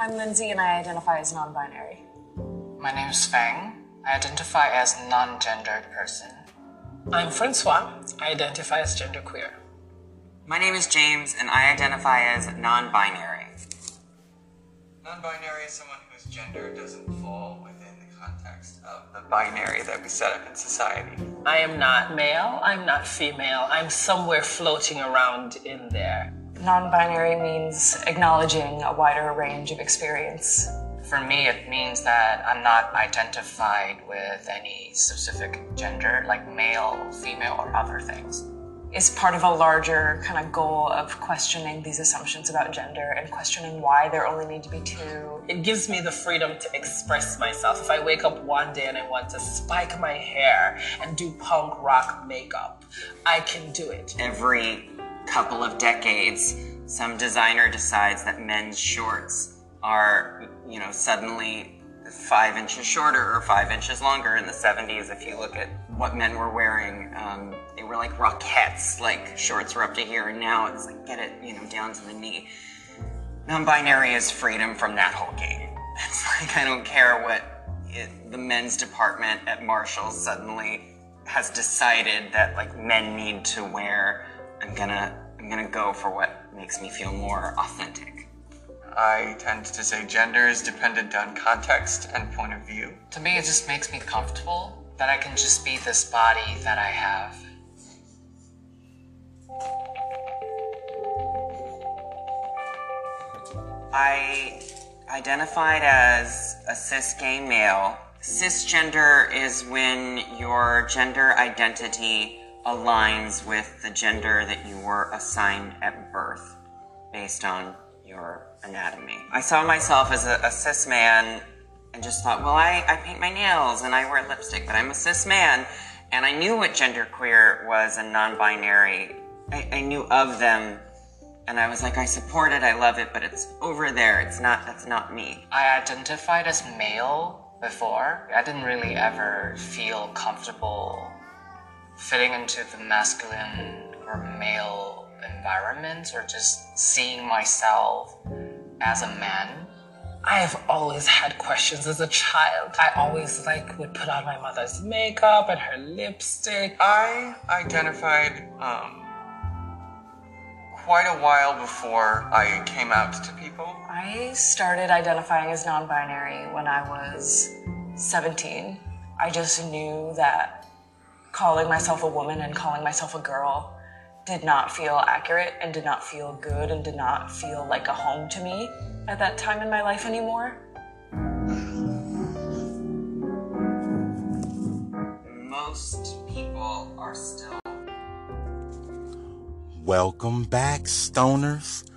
I'm Lindsay and I identify as non binary. My name is Fang. I identify as non gendered person. I'm Francois. I identify as genderqueer. My name is James and I identify as non binary. Non binary is someone whose gender doesn't fall within the context of the binary that we set up in society. I am not male. I'm not female. I'm somewhere floating around in there. Non binary means acknowledging a wider range of experience. For me, it means that I'm not identified with any specific gender, like male, female, or other things. It's part of a larger kind of goal of questioning these assumptions about gender and questioning why there only need to be two. It gives me the freedom to express myself. If I wake up one day and I want to spike my hair and do punk rock makeup, I can do it. Every couple of decades, some designer decides that men's shorts are, you know, suddenly five inches shorter or five inches longer. In the 70s, if you look at what men were wearing, um, they were like Rockettes, like shorts were up to here, and now it's like get it, you know, down to the knee. Non-binary is freedom from that whole game. It's like I don't care what it, the men's department at Marshalls suddenly has decided that like men need to wear. I'm gonna I'm gonna go for what makes me feel more authentic. I tend to say gender is dependent on context and point of view. To me, it just makes me comfortable that I can just be this body that I have. I identified as a cis gay male. Cisgender is when your gender identity aligns with the gender that you were assigned at birth based on your anatomy. I saw myself as a, a cis man and just thought, well, I, I paint my nails and I wear lipstick, but I'm a cis man. And I knew what genderqueer was and non binary. I, I knew of them and I was like, I support it, I love it, but it's over there. It's not, that's not me. I identified as male before. I didn't really ever feel comfortable fitting into the masculine or male environment or just seeing myself as a man. I have always had questions as a child. I always like would put on my mother's makeup and her lipstick. I identified um, quite a while before I came out to people. I started identifying as non binary when I was 17. I just knew that calling myself a woman and calling myself a girl did not feel accurate and did not feel good and did not feel like a home to me at that time in my life anymore. Most people are still. Welcome back, stoners.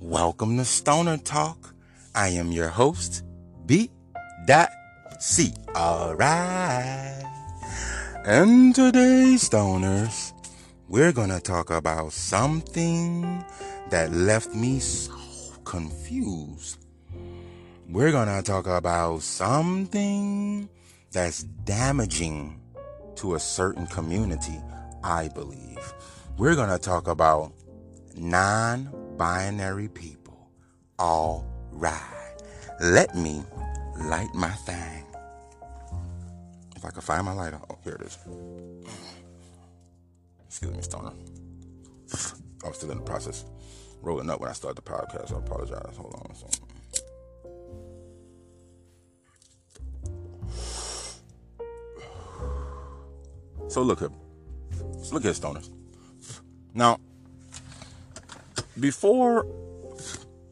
Welcome to Stoner Talk. I am your host, B. Dot C. All right. And today, stoners, we're gonna talk about something that left me so confused. We're gonna talk about something that's damaging to a certain community, I believe. We're gonna talk about non binary people. All right. Let me light my thing. If I can find my lighter. Oh, here it is. Excuse me, Stoner. I'm still in the process. Rolling up when I start the podcast. I apologize. Hold on. So. So look here. Look here, stoners. Now, before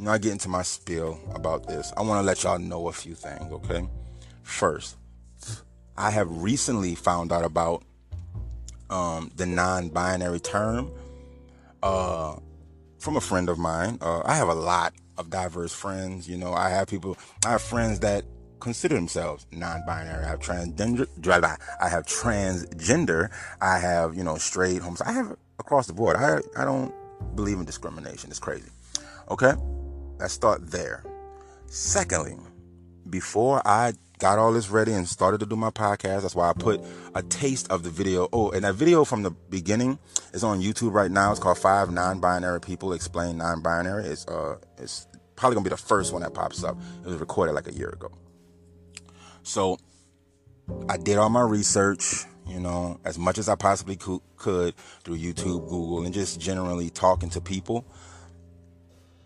I get into my spiel about this, I want to let y'all know a few things, okay? First, I have recently found out about um, the non-binary term uh, from a friend of mine. Uh, I have a lot of diverse friends. You know, I have people. I have friends that consider themselves non-binary. I have transgender. I have transgender. I have you know straight homes. I have across the board. I I don't believe in discrimination. It's crazy. Okay, let's start there. Secondly, before I got all this ready and started to do my podcast. That's why I put a taste of the video. Oh, and that video from the beginning is on YouTube right now. It's called Five Non-Binary People Explain Non-Binary. It's uh, it's probably gonna be the first one that pops up. It was recorded like a year ago. So I did all my research, you know, as much as I possibly could, could through YouTube, Google, and just generally talking to people.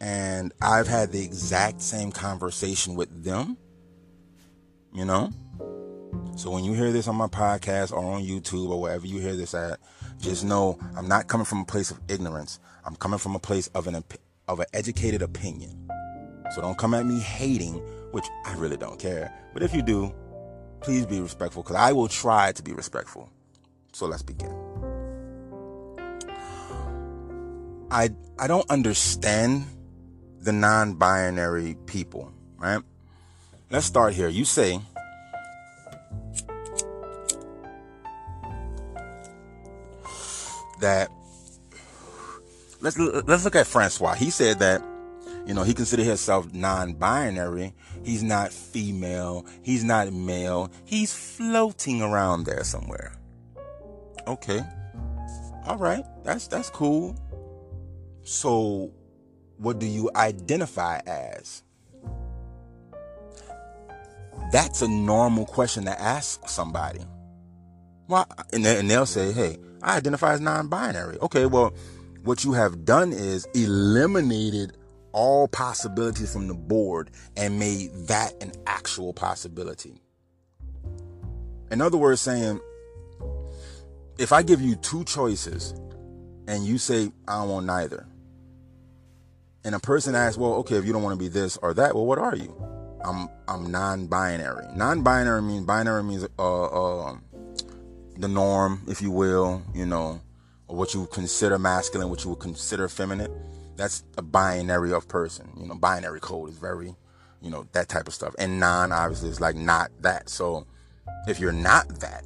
And I've had the exact same conversation with them, you know. So when you hear this on my podcast or on YouTube or wherever you hear this at, just know I'm not coming from a place of ignorance. I'm coming from a place of an of an educated opinion. So don't come at me hating, which I really don't care. But if you do, please be respectful because I will try to be respectful. So let's begin. I I don't understand the non-binary people, right? Let's start here. You say that let's let's look at Francois. He said that you know he considered himself non-binary. He's not female. He's not male. He's floating around there somewhere. Okay. All right. That's that's cool. So what do you identify as? That's a normal question to ask somebody. Well, and they'll say, hey, I identify as non binary. Okay, well, what you have done is eliminated all possibilities from the board and made that an actual possibility. In other words, saying, if I give you two choices and you say, I don't want neither, and a person asks, well, okay, if you don't want to be this or that, well, what are you? I'm I'm non-binary. Non-binary means binary means uh, uh the norm, if you will, you know, or what you consider masculine, what you would consider feminine. That's a binary of person. You know, binary code is very, you know, that type of stuff. And non obviously is like not that. So if you're not that,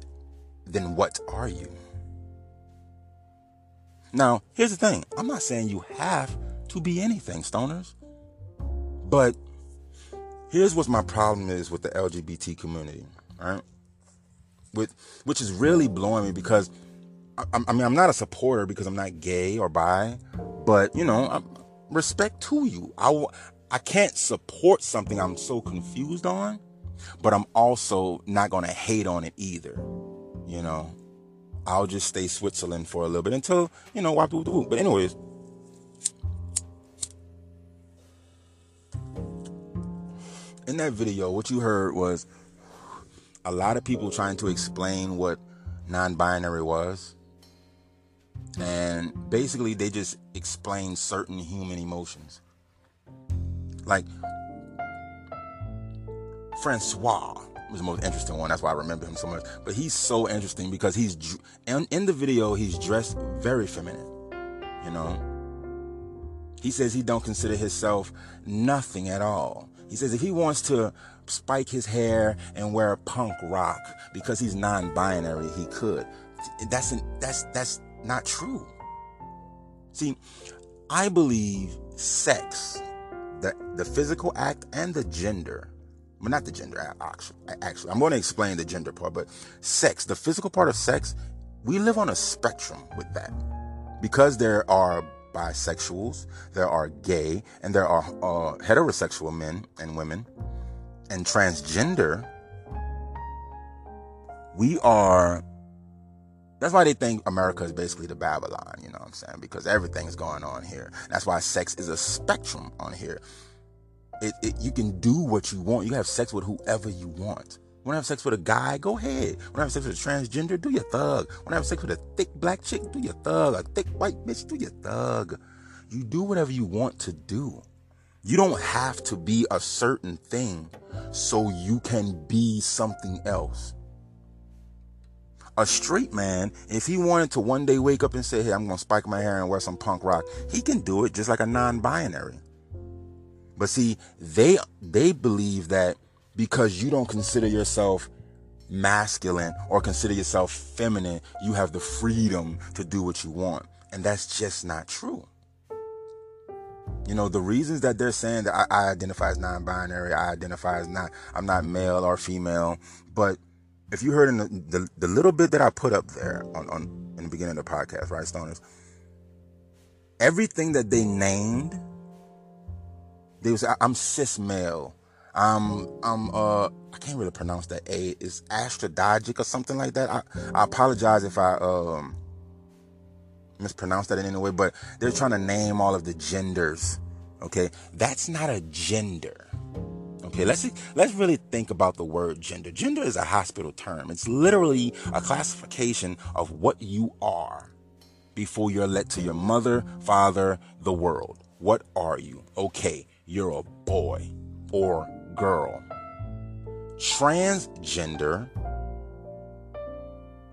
then what are you? Now, here's the thing. I'm not saying you have to be anything, stoners. But here's what my problem is with the LGBT community, right? with which is really blowing me because I, I, mean I'm not a supporter because I'm not gay or bi, but you know I'm, respect to you. I I can't support something I'm so confused on, but I'm also not gonna hate on it either. You know, I'll just stay Switzerland for a little bit until you know But anyways. In that video, what you heard was a lot of people trying to explain what non-binary was. And basically they just explain certain human emotions. Like francois was the most interesting one. That's why i remember him so much. But he's so interesting because he's in, in the video he's dressed very feminine you know? He says he don't consider himself nothing at all he says if he wants to spike his hair and wear punk rock because he's non-binary, he could. That's an, that's that's not true. See, I believe sex, the the physical act and the gender, well, not the gender. Actually, I'm going to explain the gender part, but sex, the physical part of sex, we live on a spectrum with that because there are bisexuals, there are gay, and there are uh, heterosexual men and women and transgender, we are. That's why they think America is basically the Babylon, you know what I'm saying? Because everything's going on here. That's why sex is a spectrum on here. It, it, you can do what you want. You have sex with whoever you want. Want to have sex with a guy? Go ahead. Want to have sex with a transgender? Do your thug. Want to have sex with a thick black chick? Do your thug. A thick white bitch? Do your thug. You do whatever you want to do. You don't have to be a certain thing so you can be something else. A straight man, if he wanted to one day wake up and say, Hey, I'm going to spike my hair and wear some punk rock, he can do it just like a non binary. But see, they, they believe that because you don't consider yourself masculine or consider yourself feminine, you have the freedom to do what you want. And that's just not true. You know, the reasons that they're saying that I, I identify as non-binary, I identify as not, I'm not male or female. But if you heard in the, the, the little bit that I put up there on, on in the beginning of the podcast, right, Stoners, everything that they named they was I'm cis male. I'm I'm uh I can't really pronounce that A. It's astrodigic or something like that. I, I apologize if I um mispronounced that in any way, but they're trying to name all of the genders. Okay, that's not a gender. Okay, let's let's really think about the word gender. Gender is a hospital term. It's literally a classification of what you are before you're let to your mother, father, the world. What are you? Okay, you're a boy or girl. Transgender,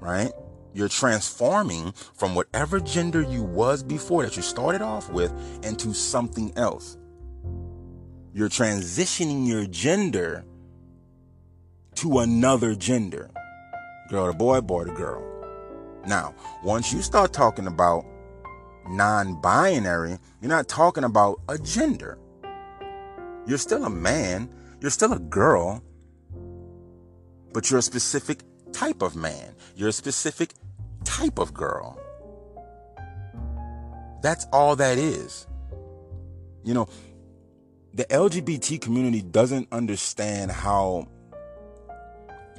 right? You're transforming from whatever gender you was before that you started off with into something else. You're transitioning your gender to another gender. Girl to boy, boy to girl. Now, once you start talking about non binary, you're not talking about a gender. You're still a man, you're still a girl, but you're a specific type of man. You're a specific type of girl. That's all that is. You know, the LGBT community doesn't understand how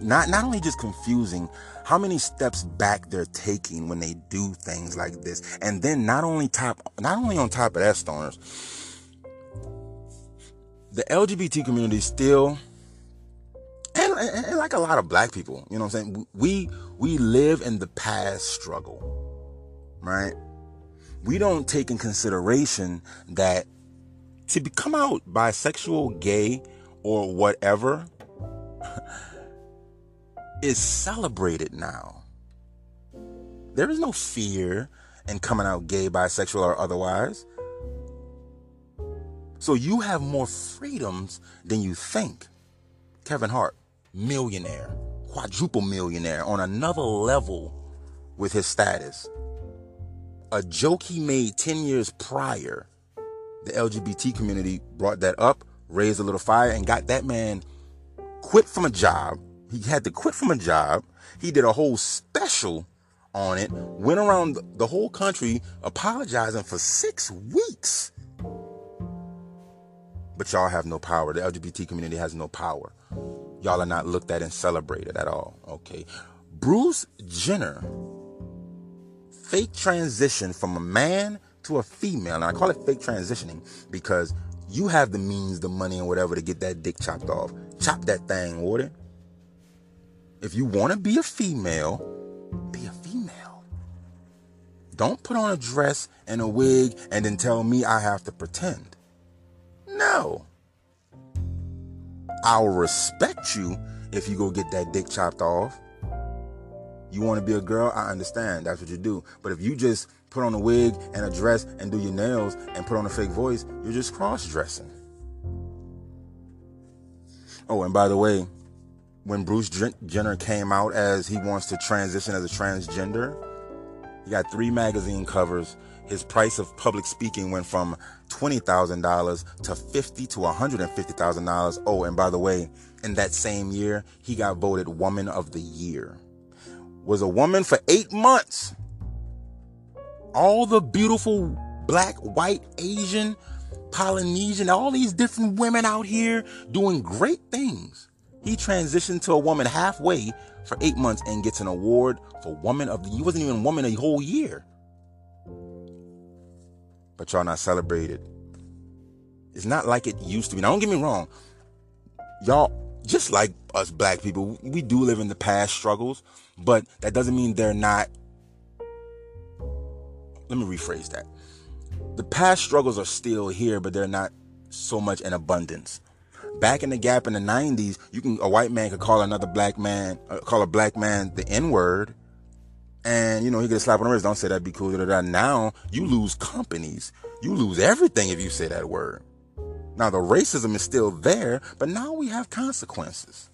not not only just confusing how many steps back they're taking when they do things like this and then not only top not only on top of that stoners the lgbt community still and, and, and, like a lot of black people you know what i'm saying we we live in the past struggle right we don't take in consideration that to become out bisexual gay or whatever is celebrated now. There is no fear in coming out gay, bisexual, or otherwise. So you have more freedoms than you think. Kevin Hart, millionaire, quadruple millionaire on another level with his status. A joke he made 10 years prior, the LGBT community brought that up, raised a little fire, and got that man quit from a job he had to quit from a job. He did a whole special on it, went around the whole country apologizing for six weeks. But y'all have no power. The LGBT community has no power. Y'all are not looked at and celebrated at all. Okay. Bruce Jenner fake transition from a man to a female. And I call it fake transitioning because you have the means, the money, and whatever to get that dick chopped off. Chop that thing, water. If you want to be a female, be a female. Don't put on a dress and a wig and then tell me I have to pretend. No. I'll respect you if you go get that dick chopped off. You want to be a girl? I understand. That's what you do. But if you just put on a wig and a dress and do your nails and put on a fake voice, you're just cross dressing. Oh, and by the way, when Bruce Jenner came out as he wants to transition as a transgender. He got three magazine covers. His price of public speaking went from $20,000 to $50 to $150,000. Oh, and by the way, in that same year, he got voted Woman of the Year. Was a woman for eight months. All the beautiful black, white, Asian, Polynesian, all these different women out here doing great things he transitioned to a woman halfway for eight months and gets an award for Woman of the He wasn't even woman a whole year. But y'all not celebrated. It's not like it used to be. Now, don't get me wrong. Y'all, just like us black people, we do live in the past struggles, but that doesn't mean they're not. Let me rephrase that. The past struggles are still here, but they're not so much in abundance back in the gap in the 90s you can a white man could call another black man uh, call a black man the n-word and you know he get a slap on the wrist. Don't say that be cool now you lose companies. You lose everything if you say that word. Now the racism is still there but now we have consequences.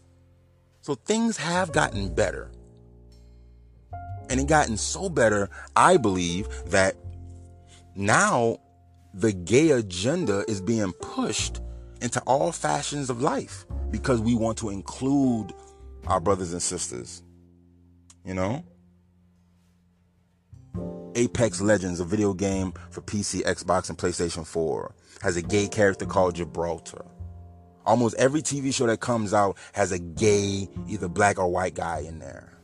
So things have gotten better. And it gotten so better i believe that now the gay agenda is being pushed into all fashions of life because we want to include our brothers and sisters. You know? Apex Legends, a video game for PC, Xbox, and PlayStation 4, has a gay character called Gibraltar. Almost every TV show that comes out has a gay, either black or white guy in there.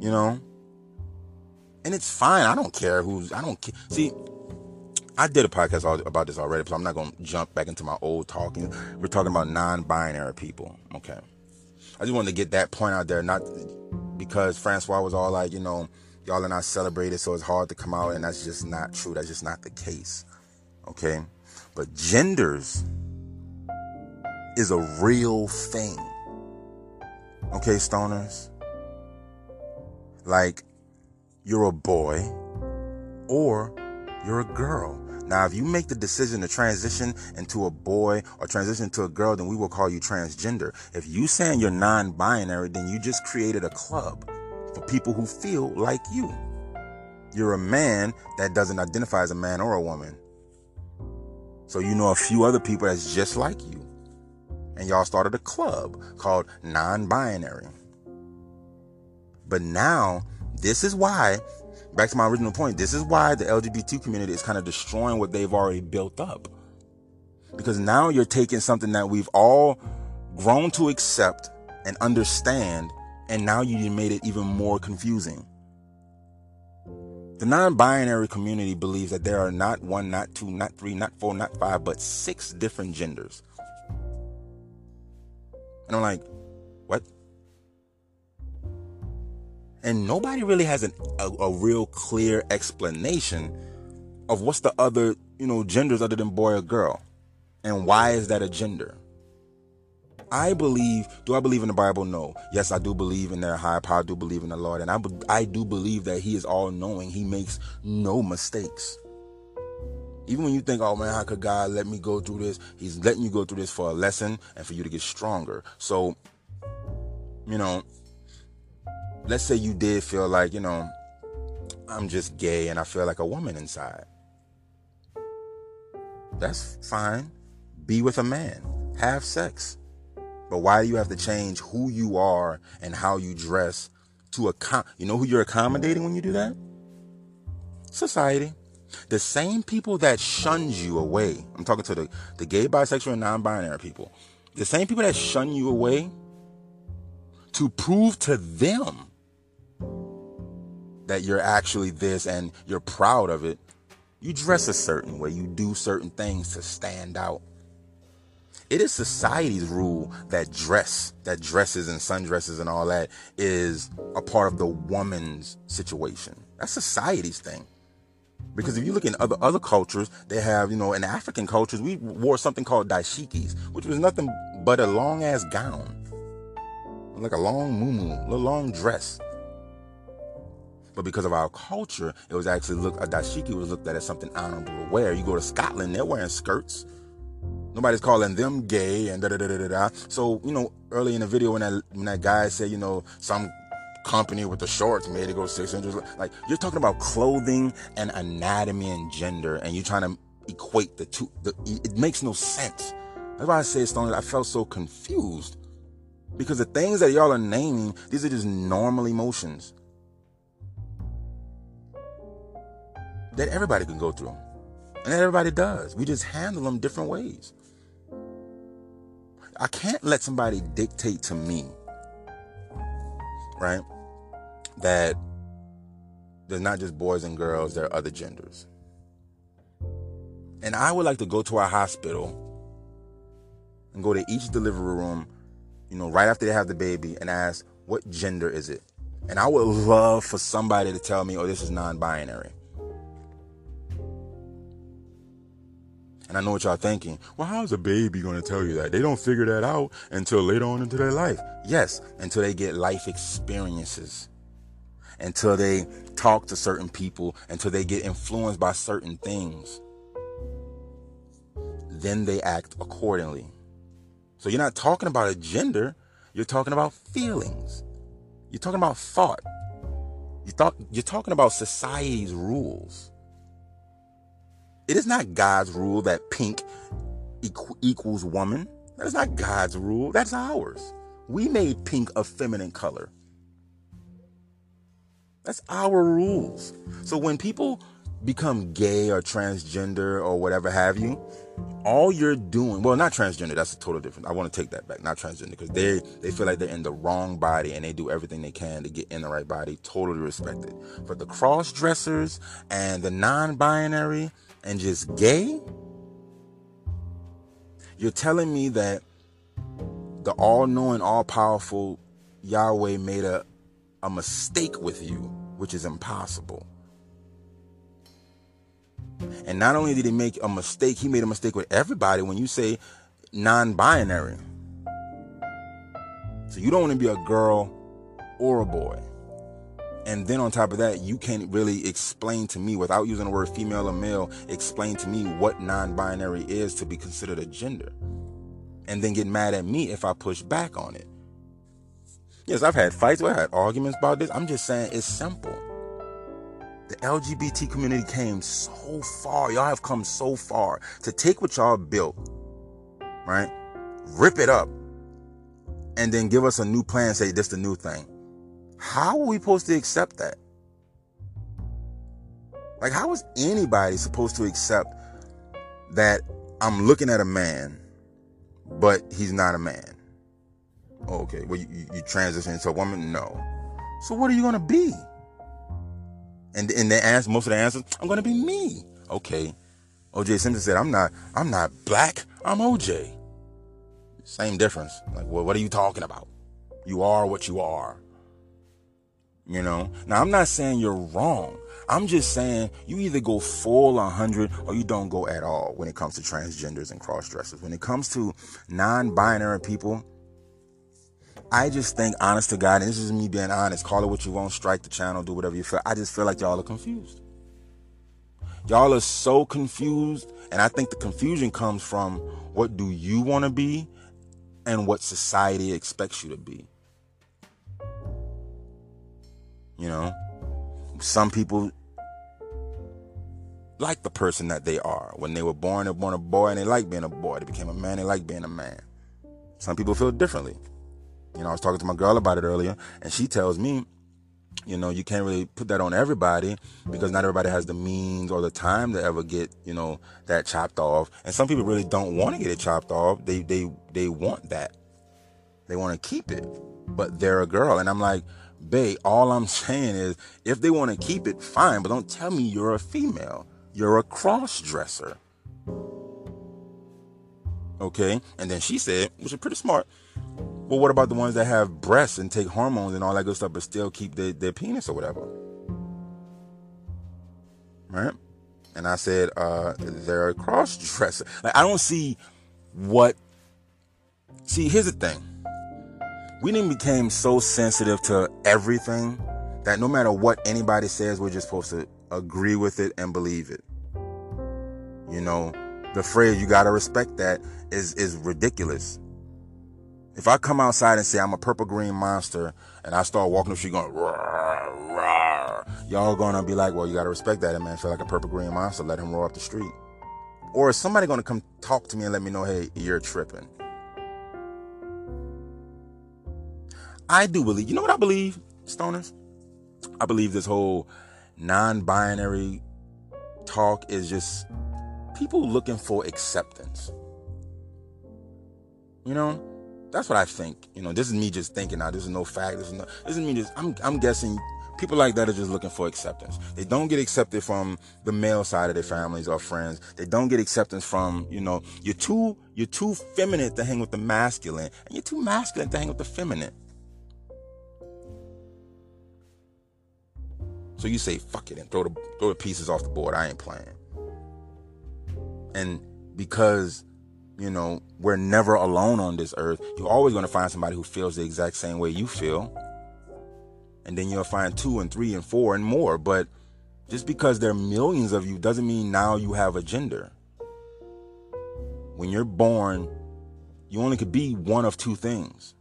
You know? And it's fine. I don't care who's, I don't care. See, I did a podcast about this already, so I'm not going to jump back into my old talking. We're talking about non binary people. Okay. I just wanted to get that point out there, not because Francois was all like, you know, y'all are not celebrated, so it's hard to come out, and that's just not true. That's just not the case. Okay? But genders is a real thing. Okay, stoners? Like, you're a boy or you're a girl. Now, if you make the decision to transition into a boy or transition to a girl, then we will call you transgender. If you saying you're non-binary, then you just created a club for people who feel like you. You're a man that doesn't identify as a man or a woman. So you know a few other people that's just like you. And y'all started a club called non-binary. But now, this is why back to my original point, this is why the LGBT community is kind of destroying what they've already built up. Because now you're taking something that we've all grown to accept and understand, and now you made it even more confusing. The non binary community believes that there are not one, not two, not three, not four, not five, but six different genders. And I'm like, and nobody really has an, a, a real clear explanation of what's the other you know genders other than boy or girl. And why is that a gender? I believe do i believe in the bible? No. Yes i do believe in their higher power. I do believe in the lord. And i, I do believe that he is all knowing he makes no mistakes. Even when you think, oh man, how could God let me go through this? He's letting you go through this for a lesson and for you to get stronger. So, you know, let's say you did feel like, you know, I'm just gay and I feel like a woman inside. That's fine. Be with a man. Have sex. But why do you have to change who you are and how you dress to account? You know who you're accommodating when you do that? Society. The same people that shunned you away. I'm talking to the, the gay, bisexual, and non-binary people. The same people that shun you away to prove to them that you're actually this and you're proud of it, you dress a certain way, you do certain things to stand out. It is society's rule that dress, that dresses and sundresses and all that is a part of the woman's situation. That's society's thing. Because if you look in other other cultures, they have, you know, in African cultures, we wore something called dashikis, which was nothing but a long ass gown. Like a long muumuu, a long dress. But because of our culture, it was actually looked a dashiki was looked at as something honorable to wear. You go to Scotland, they're wearing skirts. Nobody's calling them gay and da da da da da. So you know, early in the video when that when that guy said, you know, some company with the shorts made it go six inches, like you're talking about clothing and anatomy and gender, and you're trying to equate the two. The, it makes no sense. That's why I say, Stone, I felt so confused because the things that y'all are naming, these are just normal emotions. That everybody can go through. And that everybody does. We just handle them different ways. I can't let somebody dictate to me, right? That there's not just boys and girls, there are other genders. And I would like to go to our hospital and go to each delivery room, you know, right after they have the baby and ask, what gender is it? And I would love for somebody to tell me, oh, this is non binary. And I know what y'all thinking. Well, how's a baby going to tell you that? They don't figure that out until later on into their life. Yes, until they get life experiences. Until they talk to certain people, until they get influenced by certain things. Then they act accordingly. So you're not talking about a gender, you're talking about feelings. You're talking about thought. You thought you're talking about society's rules. It is not God's rule that pink equ- equals woman. That is not God's rule. That's ours. We made pink a feminine color. That's our rules. So when people become gay or transgender or whatever have you, all you're doing, well, not transgender, that's a total different. I want to take that back, not transgender, because they they feel like they're in the wrong body and they do everything they can to get in the right body. Totally respected. But the cross dressers and the non-binary and just gay, you're telling me that the all-knowing, all-powerful Yahweh made a a mistake with you, which is impossible. And not only did he make a mistake, he made a mistake with everybody when you say non binary. So you don't want to be a girl or a boy. And then on top of that, you can't really explain to me, without using the word female or male, explain to me what non binary is to be considered a gender. And then get mad at me if I push back on it. Yes, I've had fights, I've had arguments about this. I'm just saying it's simple. The LGBT community came so far. Y'all have come so far to take what y'all built, right? Rip it up, and then give us a new plan. Say this the new thing. How are we supposed to accept that? Like, how is anybody supposed to accept that I'm looking at a man, but he's not a man? Oh, okay, well, you, you transition into a woman? No. So what are you going to be? And and the answer, most of the answers, I'm going to be me. Okay. OJ Simpson said, I'm not, I'm not black. I'm OJ. Same difference. Like, well, what are you talking about? You are what you are. You know? Now, I'm not saying you're wrong. I'm just saying you either go full 100 or you don't go at all when it comes to transgenders and cross dressers. When it comes to non binary people, I just think, honest to God, and this is me being honest, call it what you want, strike the channel, do whatever you feel. I just feel like y'all are confused. Y'all are so confused, and I think the confusion comes from what do you want to be and what society expects you to be. You know, some people like the person that they are. When they were born, they were born a boy and they like being a boy. They became a man, they like being a man. Some people feel differently. You know, I was talking to my girl about it earlier, and she tells me, you know, you can't really put that on everybody because not everybody has the means or the time to ever get, you know, that chopped off. And some people really don't want to get it chopped off. They they they want that. They want to keep it. But they're a girl. And I'm like, babe, all I'm saying is if they want to keep it, fine, but don't tell me you're a female. You're a cross dresser. Okay? And then she said, which is pretty smart, well, what about the ones that have breasts and take hormones and all that good stuff, but still keep their, their penis or whatever? Right? And I said, uh, they're a cross dresser. Like, I don't see what. See, here's the thing. We then became so sensitive to everything that no matter what anybody says, we're just supposed to agree with it and believe it. You know, the phrase "you gotta respect that" is is ridiculous. If I come outside and say I'm a purple green monster and I start walking the street going, rawr, rawr, y'all gonna be like, well, you gotta respect that man feel like a purple green monster, let him roll up the street. Or is somebody gonna come talk to me and let me know, hey, you're tripping? I do believe, you know what I believe, stoners? I believe this whole non binary talk is just people looking for acceptance. You know? That's what I think. You know, this is me just thinking now. This is no fact. This is no. This is me just. I'm. I'm guessing people like that are just looking for acceptance. They don't get accepted from the male side of their families or friends. They don't get acceptance from, you know, you're too you're too feminine to hang with the masculine, and you're too masculine to hang with the feminine. So you say fuck it and throw the throw the pieces off the board. I ain't playing. And because you know, we're never alone on this earth. You're always to find somebody who feels the exact same way you feel. And then you'll find two and three and four and more. But just because there are millions of you doesn't mean now you have a gender. When you're born, you only could be one of two things.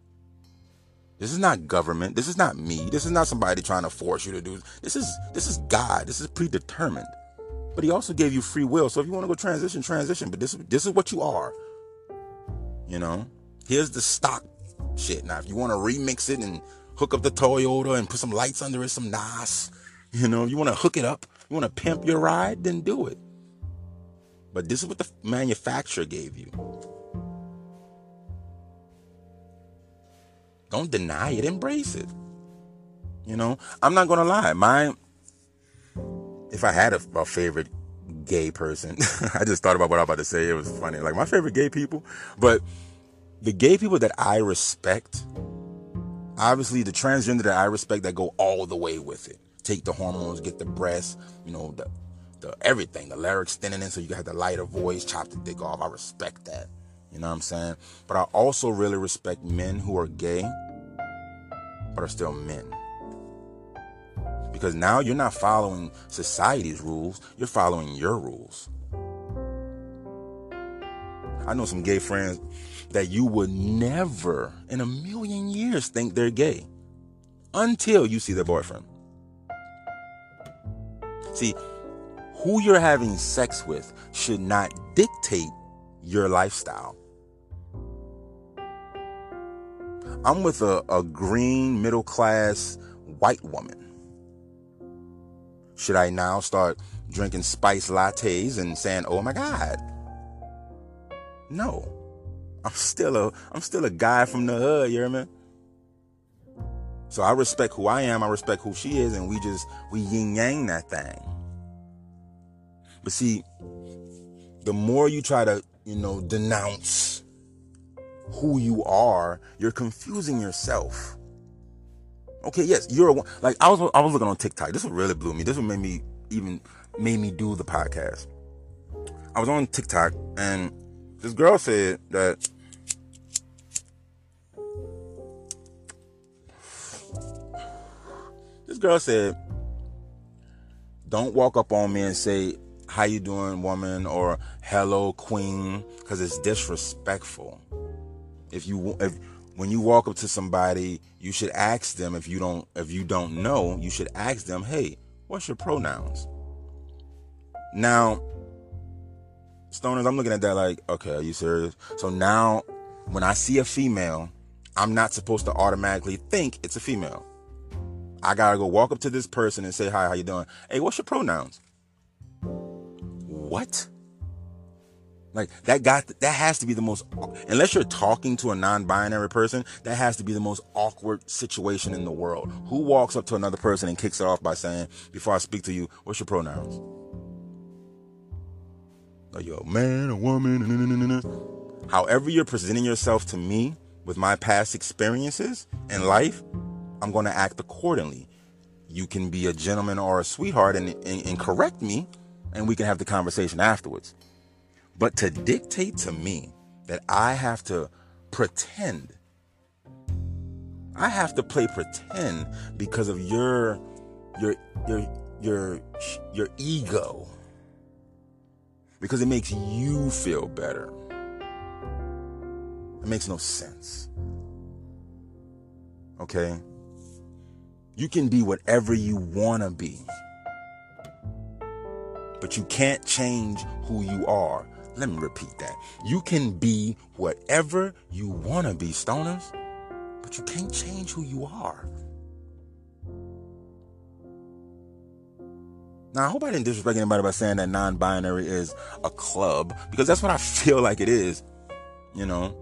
This is not government. This is not me. This is not somebody trying to force you to do. This is this is God. This is predetermined. But he also gave you free will. So if you want to go transition, transition. But this this is what you are. You know, here's the stock shit. Now, if you want to remix it and hook up the Toyota and put some lights under it, some NOS. You know, you want to hook it up, you want to pimp your ride, then do it. But this is what the manufacturer gave you. Don't deny it, embrace it. You know, I'm not gonna lie. My, if I had a, a favorite gay person, I just thought about what I was about to say. It was funny. Like my favorite gay people, but the gay people that I respect, obviously the transgender that I respect that go all the way with it. Take the hormones, get the breasts, you know, the the everything, the larynx thinning in so you can have the lighter voice, chop the dick off. I respect that. You know what I'm saying? But I also really respect men who are gay, but are still men. Because now you're not following society's rules, you're following your rules. I know some gay friends that you would never in a million years think they're gay until you see their boyfriend. See, who you're having sex with should not dictate your lifestyle. I'm with a, a green middle class white woman. Should I now start drinking spice lattes and saying, "Oh my God"? No, I'm still a I'm still a guy from the hood. You hear me? So I respect who I am. I respect who she is, and we just we yin yang that thing. But see, the more you try to you know denounce who you are, you're confusing yourself. Okay, yes, you're a, like I was I was looking on TikTok. This one really blew me. This one made me even made me do the podcast. I was on TikTok and this girl said that this girl said don't walk up on me and say how you doing woman or hello queen because it's disrespectful if you if when you walk up to somebody, you should ask them if you don't if you don't know, you should ask them, "Hey, what's your pronouns?" Now, stoners, I'm looking at that like, "Okay, are you serious?" So now when I see a female, I'm not supposed to automatically think it's a female. I got to go walk up to this person and say, "Hi, how you doing?" "Hey, what's your pronouns?" What? Like that got that has to be the most unless you're talking to a non-binary person, that has to be the most awkward situation in the world. Who walks up to another person and kicks it off by saying, "Before I speak to you, what's your pronouns?" Are you a man, a woman? However you're presenting yourself to me with my past experiences in life, I'm going to act accordingly. You can be a gentleman or a sweetheart and, and, and correct me, and we can have the conversation afterwards. But to dictate to me that I have to pretend, I have to play pretend because of your, your, your, your, your ego. Because it makes you feel better. It makes no sense. Okay? You can be whatever you want to be. But you can't change who you are. Let me repeat that. You can be whatever you want to be, stoners, but you can't change who you are. Now, I hope I didn't disrespect anybody by saying that non binary is a club, because that's what I feel like it is. You know,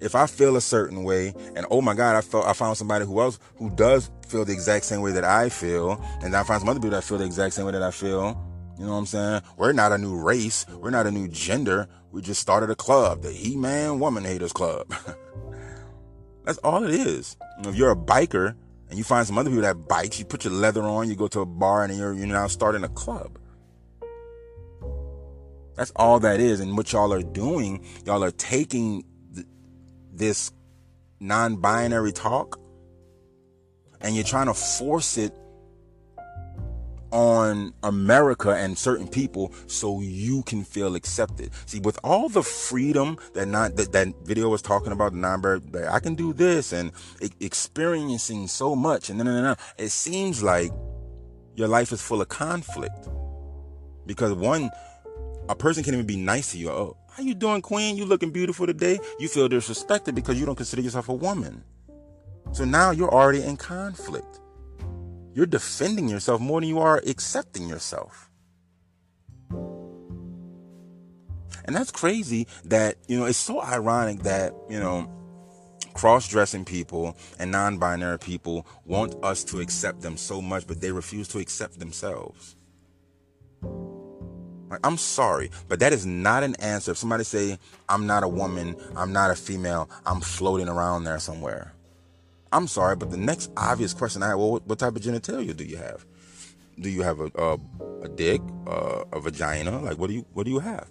if I feel a certain way, and oh my God, I felt I found somebody who else who does feel the exact same way that I feel, and I find some other people that feel the exact same way that I feel, you know what I'm saying? We're not a new race. We're not a new gender. We just started a club, the He Man Woman Haters Club. That's all it is. If you're a biker and you find some other people that bikes, you put your leather on, you go to a bar, and you're, you're now starting a club. That's all that is. And what y'all are doing, y'all are taking th- this non binary talk and you're trying to force it on America and certain people so you can feel accepted. See, with all the freedom that not that, that video was talking about, the non I can do this and experiencing so much, and then it seems like your life is full of conflict because one, a person can't even be nice to you. Oh, how you doing, Queen? You looking beautiful today? You feel disrespected because you don't consider yourself a woman. So now you're already in conflict. You're defending yourself more than you are accepting yourself. And that's crazy that, you know, it's so ironic that, you know, cross dressing people and non binary people want us to accept them so much, but they refuse to accept themselves. Like, I'm sorry, but that is not an answer. If somebody say, I'm not a woman, I'm not a female, I'm floating around there somewhere. I'm sorry, but the next obvious question I have, well, what, type of genitalia do you have? Do you have a a, a dick, uh, a vagina? Like, what do you what do you have?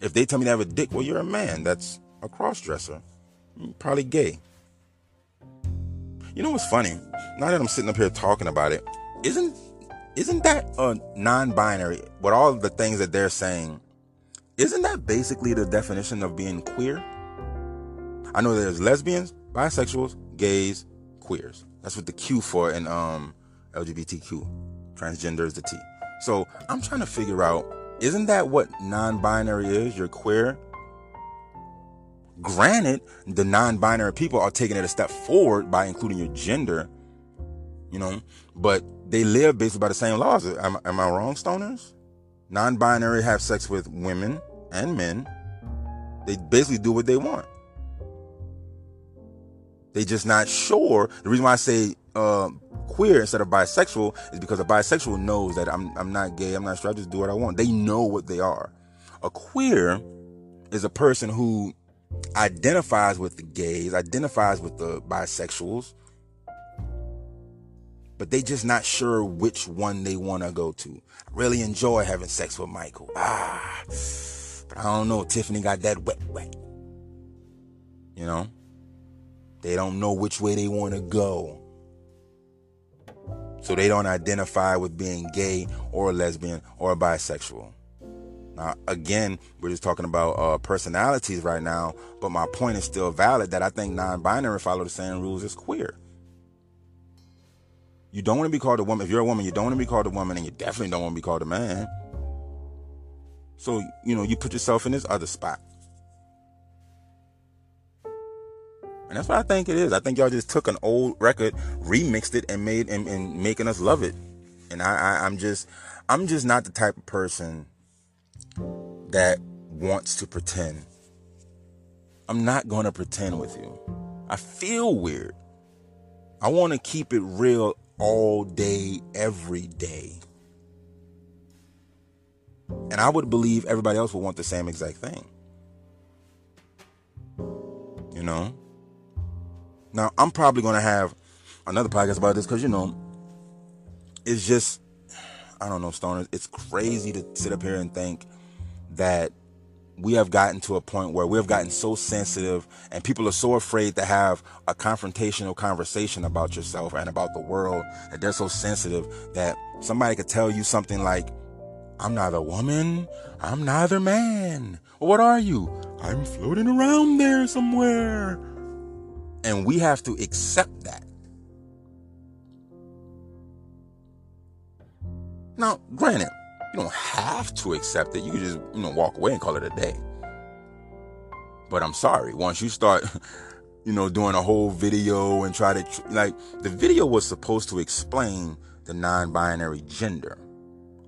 If they tell me they have a dick, well, you're a man. That's a cross dresser. Probably gay. You know what's funny? Now that I'm sitting up here talking about it, isn't isn't that a non-binary? With all the things that they're saying, isn't that basically the definition of being queer? I know there's lesbians, bisexuals, gays, queers. That's what the Q for in um LGBTQ. Transgender is the T. So I'm trying to figure out, isn't that what non-binary is? You're queer. Granted, the non-binary people are taking it a step forward by including your gender, you know, but they live basically by the same laws. Am, am I wrong, stoners? Non-binary have sex with women and men. They basically do what they want. They just not sure. The reason why I say uh, queer instead of bisexual is because a bisexual knows that I'm I'm not gay, I'm not sure, I just do what I want. They know what they are. A queer is a person who identifies with the gays, identifies with the bisexuals, but they just not sure which one they want to go to. I really enjoy having sex with Michael. Ah, but I don't know. Tiffany got that wet, wet. You know, they don't know which way they want to go. So they don't identify with being gay or lesbian or bisexual. Now, again, we're just talking about uh, personalities right now, but my point is still valid that I think non binary follow the same rules as queer. You don't want to be called a woman. If you're a woman, you don't want to be called a woman, and you definitely don't want to be called a man. So, you know, you put yourself in this other spot. And that's what I think it is. I think y'all just took an old record, remixed it, and made and, and making us love it. And I, I, I'm just, I'm just not the type of person that wants to pretend. I'm not going to pretend with you. I feel weird. I want to keep it real all day, every day. And I would believe everybody else would want the same exact thing. You know? Now, I'm probably going to have another podcast about this because, you know, it's just, I don't know, stoners. It's crazy to sit up here and think that we have gotten to a point where we have gotten so sensitive and people are so afraid to have a confrontational conversation about yourself and about the world that they're so sensitive that somebody could tell you something like, I'm neither a woman, I'm neither man. What are you? I'm floating around there somewhere. And we have to accept that. Now, granted, you don't have to accept it. You can just, you know, walk away and call it a day. But I'm sorry, once you start, you know, doing a whole video and try to, like, the video was supposed to explain the non binary gender.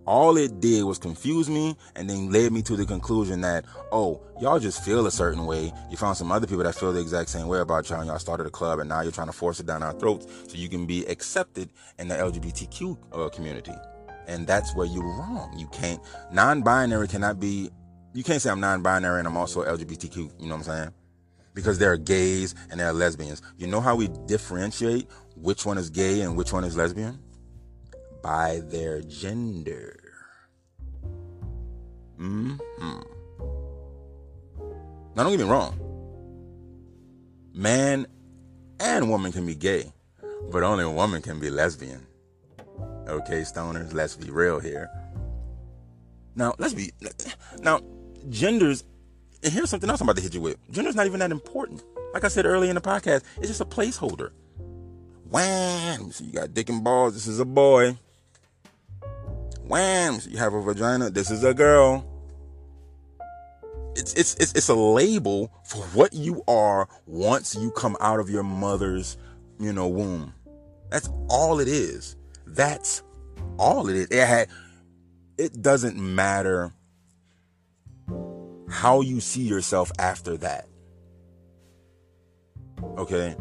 All it did was confuse me and then led me to the conclusion that, oh, y'all just feel a certain way. You found some other people that feel the exact same way about y'all and y'all started a club and now you're trying to force it down our throats so you can be accepted in the LGBTQ uh, community and that's where you're wrong. You can't non-binary cannot be. You can't say I'm non-binary and I'm also LGBTQ. You know what I'm saying? Because there are gays and there are lesbians. You know how we differentiate which one is gay and which one is lesbian? By their gender. Hmm. Now, don't get me wrong. Man and woman can be gay, but only a woman can be lesbian. Okay, stoners, let's be real here. Now, let's be now genders. And here's something else I'm about to hit you with. Gender's not even that important. Like I said earlier in the podcast, it's just a placeholder. Wham! So you got dick and balls. This is a boy. Wham! You have a vagina. This is a girl. It's it's it's it's a label for what you are once you come out of your mother's you know, womb. That's all it is. That's all it is. It had it doesn't matter how you see yourself after that. Okay?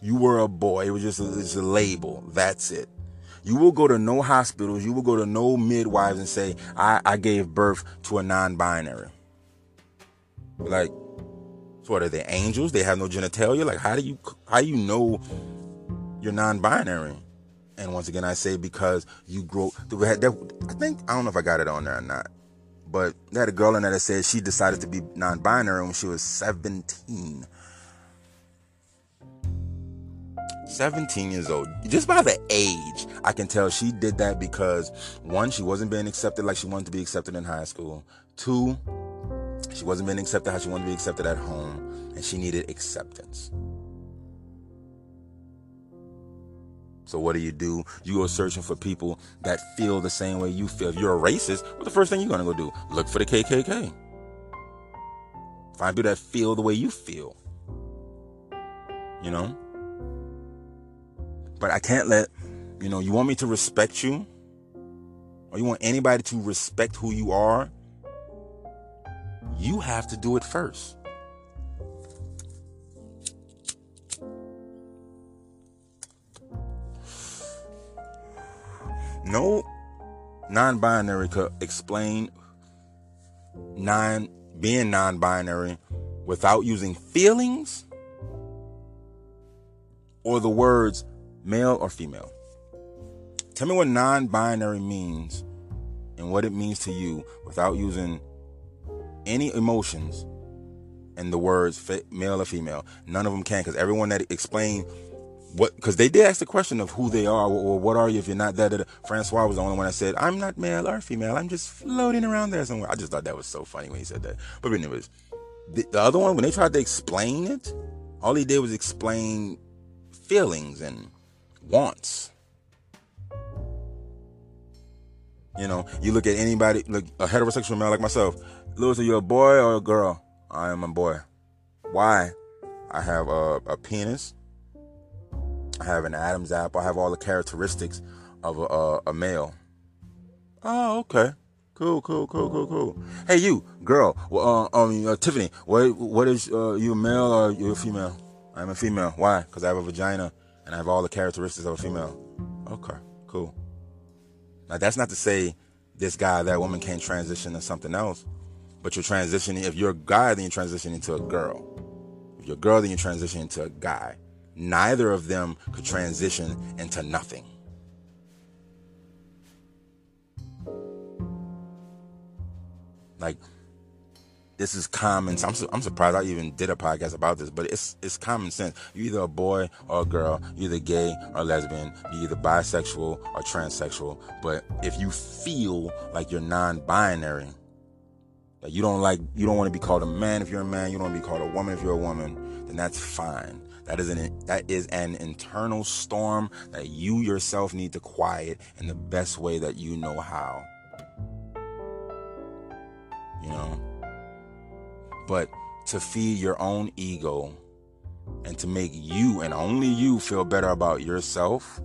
You were a boy. It was just a, it's a label. That's it. You will go to no hospitals. You will go to no midwives and say, I, I gave birth to a non binary. Like, so what are they angels? They have no genitalia? Like, how do you, how do you know you're non binary? And once again, I say because you grow. I think, I don't know if I got it on there or not, but they had a girl in there that said she decided to be non binary when she was 17. 17 years old. Just by the age, I can tell she did that because one, she wasn't being accepted like she wanted to be accepted in high school. Two, she wasn't being accepted how she wanted to be accepted at home, and she needed acceptance. So what do you do? You go searching for people that feel the same way you feel. If you're a racist, what's the first thing you're gonna go do? Look for the KKK. Find people that feel the way you feel. You know? But I can't let, you know, you want me to respect you, or you want anybody to respect who you are, you have to do it first. No non-binary could explain non being non-binary without using feelings or the words male or female. Tell me what non binary means and what it means to you without using any emotions and the words male or female. None of them can because everyone that explained what, because they did ask the question of who they are or what are you if you're not that. Francois was the only one that said, I'm not male or female. I'm just floating around there somewhere. I just thought that was so funny when he said that. But anyways, the, the other one, when they tried to explain it, all he did was explain feelings and wants. You know, you look at anybody, look a heterosexual male like myself. Lewis, are you a boy or a girl? I am a boy. Why? I have a, a penis. I have an Adam's apple. I have all the characteristics of a, a, a male. Oh, okay. Cool, cool, cool, cool, cool. Hey, you, girl. Well, uh, um, uh, Tiffany. What, what is uh, you a male or you a female? I'm a female. Why? Because I have a vagina and I have all the characteristics of a female. Okay, cool. Now that's not to say this guy, that woman can't transition to something else, but you're transitioning. If you're a guy, then you're transitioning into a girl. If you're a girl, then you transition into a guy. Neither of them could transition into nothing. Like this is common. I'm, su- I'm surprised I even did a podcast about this, but it's it's common sense. You're either a boy or a girl. You're either gay or lesbian. You're either bisexual or transsexual. But if you feel like you're non-binary, that you don't like, you don't want to be called a man if you're a man. You don't want to be called a woman if you're a woman. Then that's fine. That is an that is an internal storm that you yourself need to quiet in the best way that you know how. You know but to feed your own ego and to make you and only you feel better about yourself,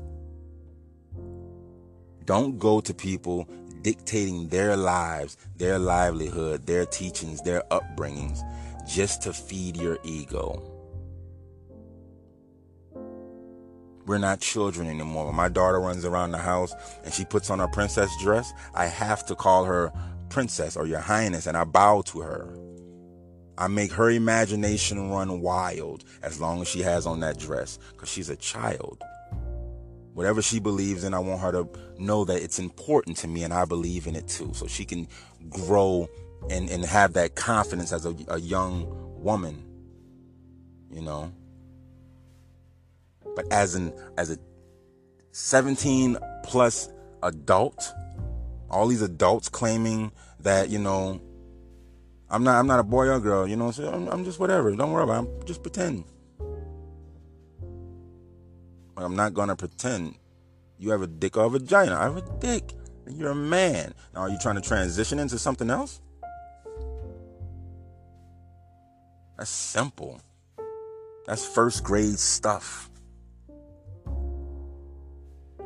don't go to people dictating their lives, their livelihood, their teachings, their upbringings just to feed your ego. We're not children anymore. When my daughter runs around the house and she puts on her princess dress, I have to call her princess or your highness and I bow to her. I make her imagination run wild as long as she has on that dress because she's a child. Whatever she believes in, I want her to know that it's important to me and I believe in it too. So she can grow and, and have that confidence as a, a young woman, you know. But as an as a 17 plus adult, all these adults claiming that, you know, I'm not I'm not a boy or girl, you know what I'm saying? I'm, I'm just whatever. Don't worry about it. I'm just pretend. I'm not gonna pretend you have a dick or a vagina. I have a dick. And you're a man. Now are you trying to transition into something else? That's simple. That's first grade stuff.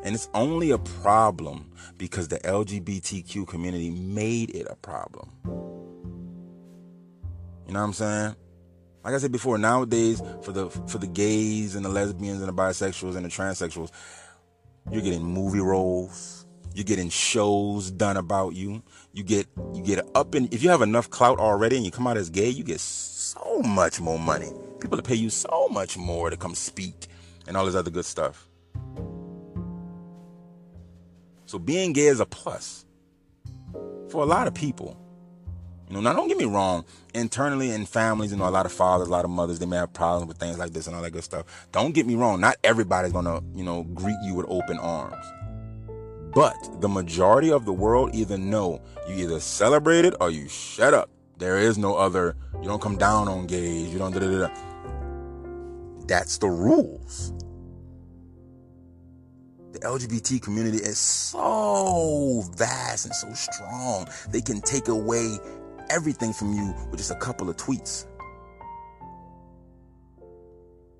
And it's only a problem because the LGBTQ community made it a problem. You know what I'm saying? Like I said before, nowadays for the for the gays and the lesbians and the bisexuals and the transsexuals, you're getting movie roles, you're getting shows done about you. You get you get up in if you have enough clout already and you come out as gay, you get so much more money. People to pay you so much more to come speak and all this other good stuff. So being gay is a plus for a lot of people. You know, now don't get me wrong. Internally in families, you know, a lot of fathers, a lot of mothers, they may have problems with things like this and all that good stuff. Don't get me wrong. Not everybody's gonna, you know, greet you with open arms. But the majority of the world either know you either celebrate it or you shut up. There is no other. You don't come down on gays. You don't. Da, da, da. That's the rules. The LGBT community is so vast and so strong. They can take away everything from you with just a couple of tweets.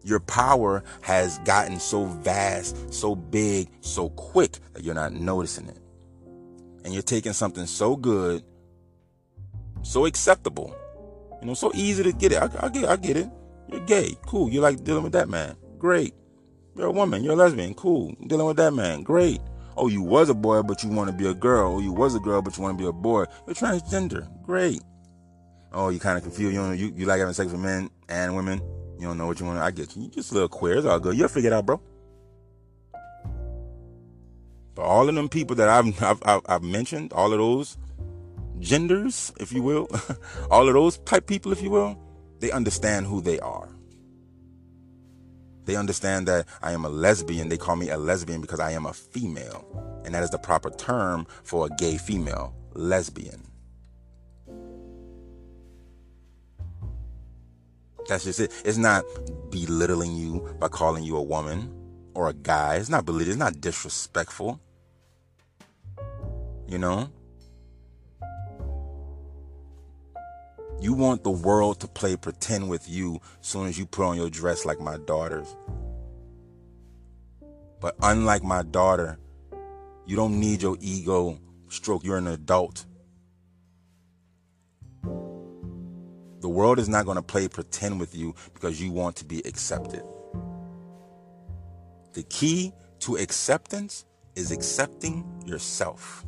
Your power has gotten so vast, so big, so quick that you're not noticing it. And you're taking something so good, so acceptable, you know, so easy to get it. I, I get, I get it. You're gay, cool. You like dealing with that man, great. You're a woman, you're a lesbian, cool. Dealing with that man, great. Oh, you was a boy, but you want to be a girl. Oh, you was a girl, but you want to be a boy. You're transgender. Great. Oh, you kind of confused. You, know, you you like having sex with men and women. You don't know what you want. I get you. You just a little queer. It's all good. You'll figure it out, bro. But all of them people that I've I've, I've, I've mentioned, all of those genders, if you will, all of those type people, if you will, they understand who they are. They understand that I am a lesbian. They call me a lesbian because I am a female. And that is the proper term for a gay female, lesbian. That's just it. It's not belittling you by calling you a woman or a guy. It's not belittling. It's not disrespectful. You know? You want the world to play pretend with you as soon as you put on your dress like my daughters. But unlike my daughter, you don't need your ego stroke. You're an adult. The world is not going to play pretend with you because you want to be accepted. The key to acceptance is accepting yourself.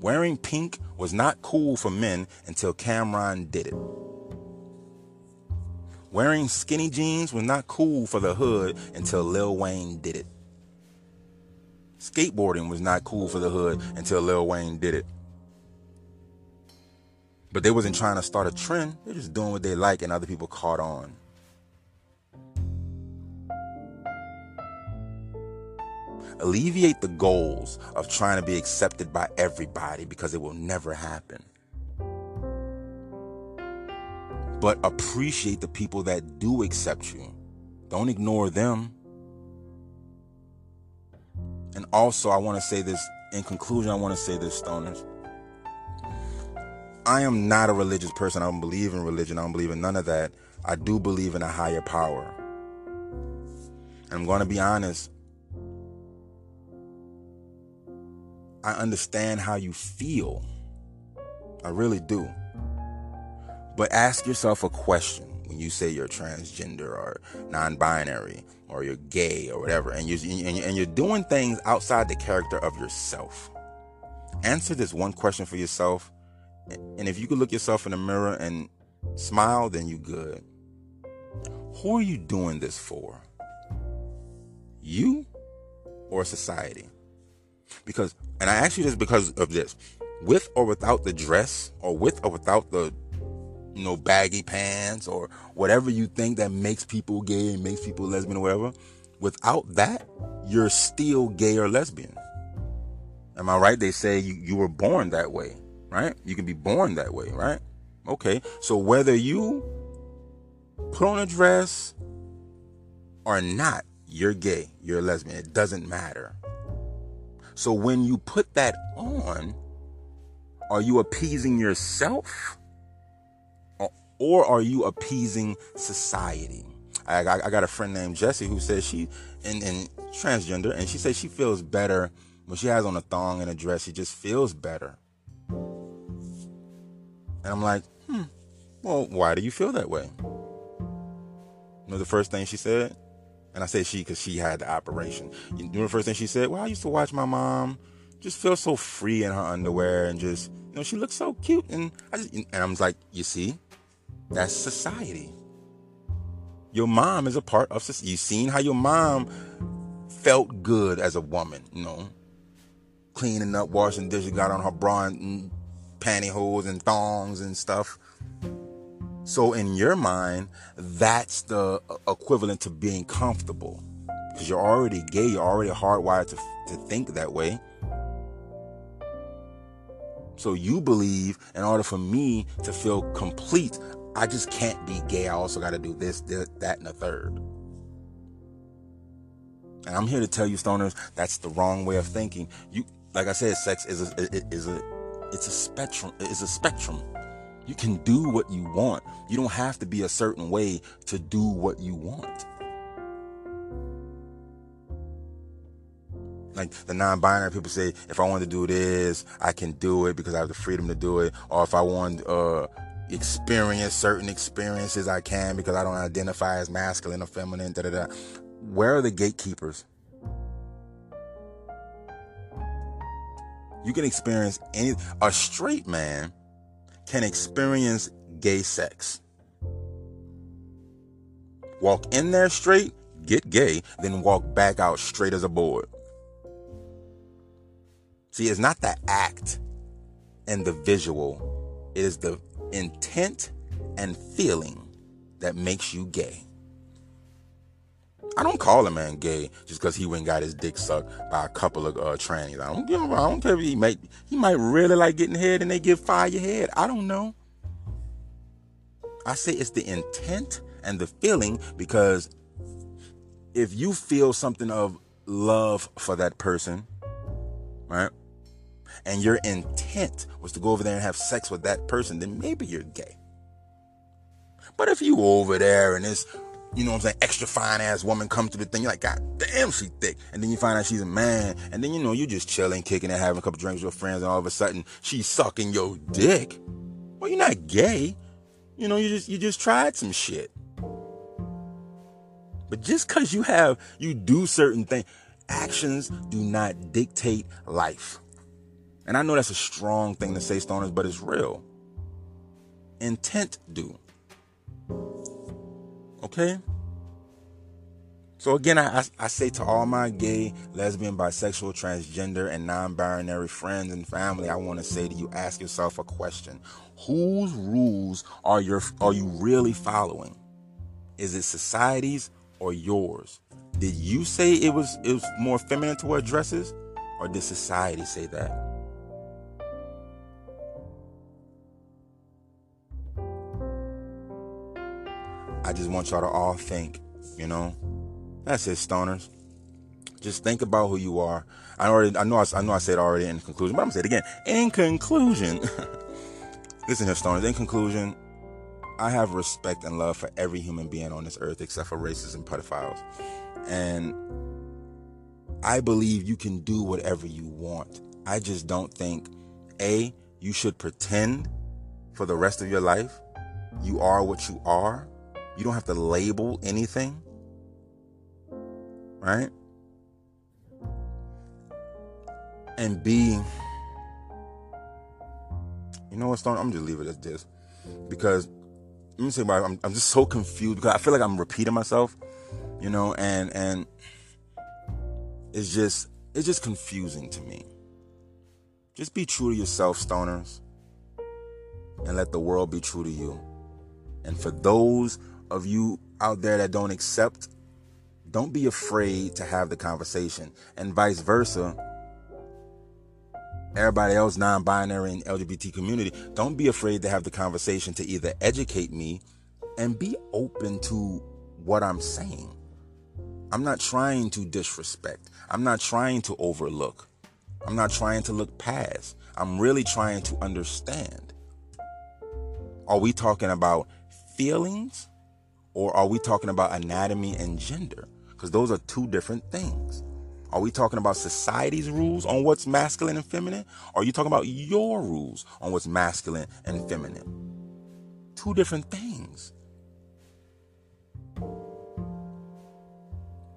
Wearing pink was not cool for men until Cam'ron did it. Wearing skinny jeans was not cool for the hood until Lil Wayne did it. Skateboarding was not cool for the hood until Lil Wayne did it. But they wasn't trying to start a trend. They're just doing what they like and other people caught on. Alleviate the goals of trying to be accepted by everybody because it will never happen. But appreciate the people that do accept you. Don't ignore them. And also, I want to say this in conclusion, I want to say this, stoners. I am not a religious person. I don't believe in religion. I don't believe in none of that. I do believe in a higher power. And I'm going to be honest. I understand how you feel. I really do. But ask yourself a question when you say you're transgender or non-binary or you're gay or whatever, and you're and you're doing things outside the character of yourself. Answer this one question for yourself, and if you could look yourself in the mirror and smile, then you good. Who are you doing this for? You or society? Because, and I ask you this because of this. With or without the dress, or with or without the, you know, baggy pants, or whatever you think that makes people gay and makes people lesbian or whatever, without that, you're still gay or lesbian. Am I right? They say you, you were born that way, right? You can be born that way, right? Okay. So whether you put on a dress or not, you're gay, you're a lesbian. It doesn't matter. So when you put that on, are you appeasing yourself? Or, are you appeasing society? I, I, I got a friend named Jessie who says she in, in transgender, and she says she feels better when she has on a thong and a dress. She just feels better. And I'm like, hmm, well, why do you feel that way? You know the first thing she said? And I say she because she had the operation. You know the first thing she said? Well, I used to watch my mom just feel so free in her underwear and just, you know, she looks so cute. And I just, and I'm like, you see, that's society. Your mom is a part of society. You've seen how your mom felt good as a woman, you know, cleaning up, washing dishes, got on her bra and pantyhose and thongs and stuff. So in your mind, that's the equivalent to being comfortable. Because you're already gay, you're already hardwired to, to think that way. So you believe in order for me to feel complete, I just can't be gay. I also got to do this, this, that, and the third. And I'm here to tell you, stoners, that's the wrong way of thinking. You, like I said, sex is a, is a, it's a spectrum. It's a spectrum. You can do what you want. You don't have to be a certain way to do what you want. Like the non-binary people say, if I want to do this, I can do it because I have the freedom to do it. Or if I want to uh, experience certain experiences, I can because I don't identify as masculine or feminine. Da da da. Where are the gatekeepers? You can experience any. A straight man can experience gay sex. Walk in there straight, get gay, then walk back out straight as a board. See, it's not the act and the visual, it is the intent and feeling that makes you gay. I don't call a man gay just because he went got his dick sucked by a couple of uh, trannies. I don't give I don't care if he might he might really like getting head and they give fire your head. I don't know. I say it's the intent and the feeling because if you feel something of love for that person, right? And your intent was to go over there and have sex with that person, then maybe you're gay. But if you over there and it's you know what I'm saying, extra fine ass woman come to the thing. You're like, God damn, she thick. And then you find out she's a man. And then, you know, you're just chilling, kicking and having a couple drinks with your friends. And all of a sudden, she's sucking your dick. Well, you're not gay. You know, you just, you just tried some shit. But just cause you have, you do certain things, actions do not dictate life. And I know that's a strong thing to say, stoners, but it's real. Intent do. Okay? So again, I, I, say to all my gay, lesbian, bisexual, transgender, and non-binary friends and family, I want to say to you, ask yourself a question. Whose rules are your are you really following? Is it society's or yours? Did you say it was it was more feminine to wear dresses? Or did society say that? I just want y'all to all think, you know. That's it, stoners. Just think about who you are. I already, I know, I, I know, I said already in conclusion, but I'm gonna say it again. In conclusion, listen here, stoners. In conclusion, I have respect and love for every human being on this earth, except for racists and pedophiles, and I believe you can do whatever you want. I just don't think, a, you should pretend for the rest of your life you are what you are you don't have to label anything. Right? And be you know what, Stone? I'm just leave it as this. Because let me say why I'm, I'm just so confused because I feel like I'm repeating myself, you know, and and it's just it's just confusing to me. Just be true to yourself, stoners, and let the world be true to you. And for those of you out there that don't accept, don't be afraid to have the conversation. And vice versa. Everybody else, non binary and LGBT community, don't be afraid to have the conversation to either educate me and be open to what I'm saying. I'm not trying to disrespect. I'm not trying to overlook. I'm not trying to look past. I'm really trying to understand. Are we talking about feelings or are we talking about anatomy and gender? Because those are two different things. Are we talking about society's rules on what's masculine and feminine? Or are you talking about your rules on what's masculine and feminine? Two different things.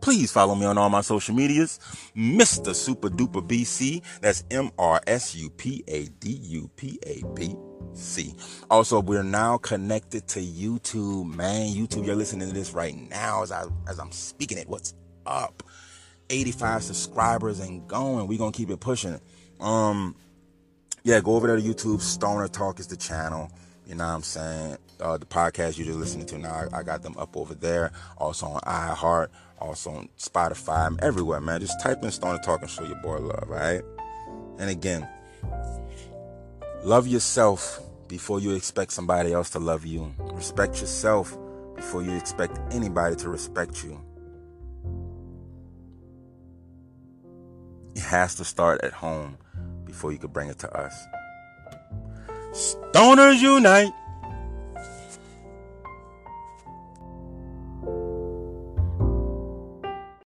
Please follow me on all my social medias. Mr. Supa Dupa BC. That's M R S U P A D U P A B C. Also, we're now connected to YouTube, man. YouTube, you're listening to this right now as I as I'm speaking it. What's up? 85 subscribers and going. We're gonna keep it pushing. Um yeah, go over there to YouTube. Stoner Talk is the channel. You know what I'm saying? Uh, the podcast you're just listening to now, I, I got them up over there. Also on iHeart, also on Spotify. I'm everywhere, man. Just type in Stoner Talk and show your boy love, right? And again, love yourself before you expect somebody else to love you. Respect yourself before you expect anybody to respect you. It has to start at home before you can bring it to us. Stoners unite!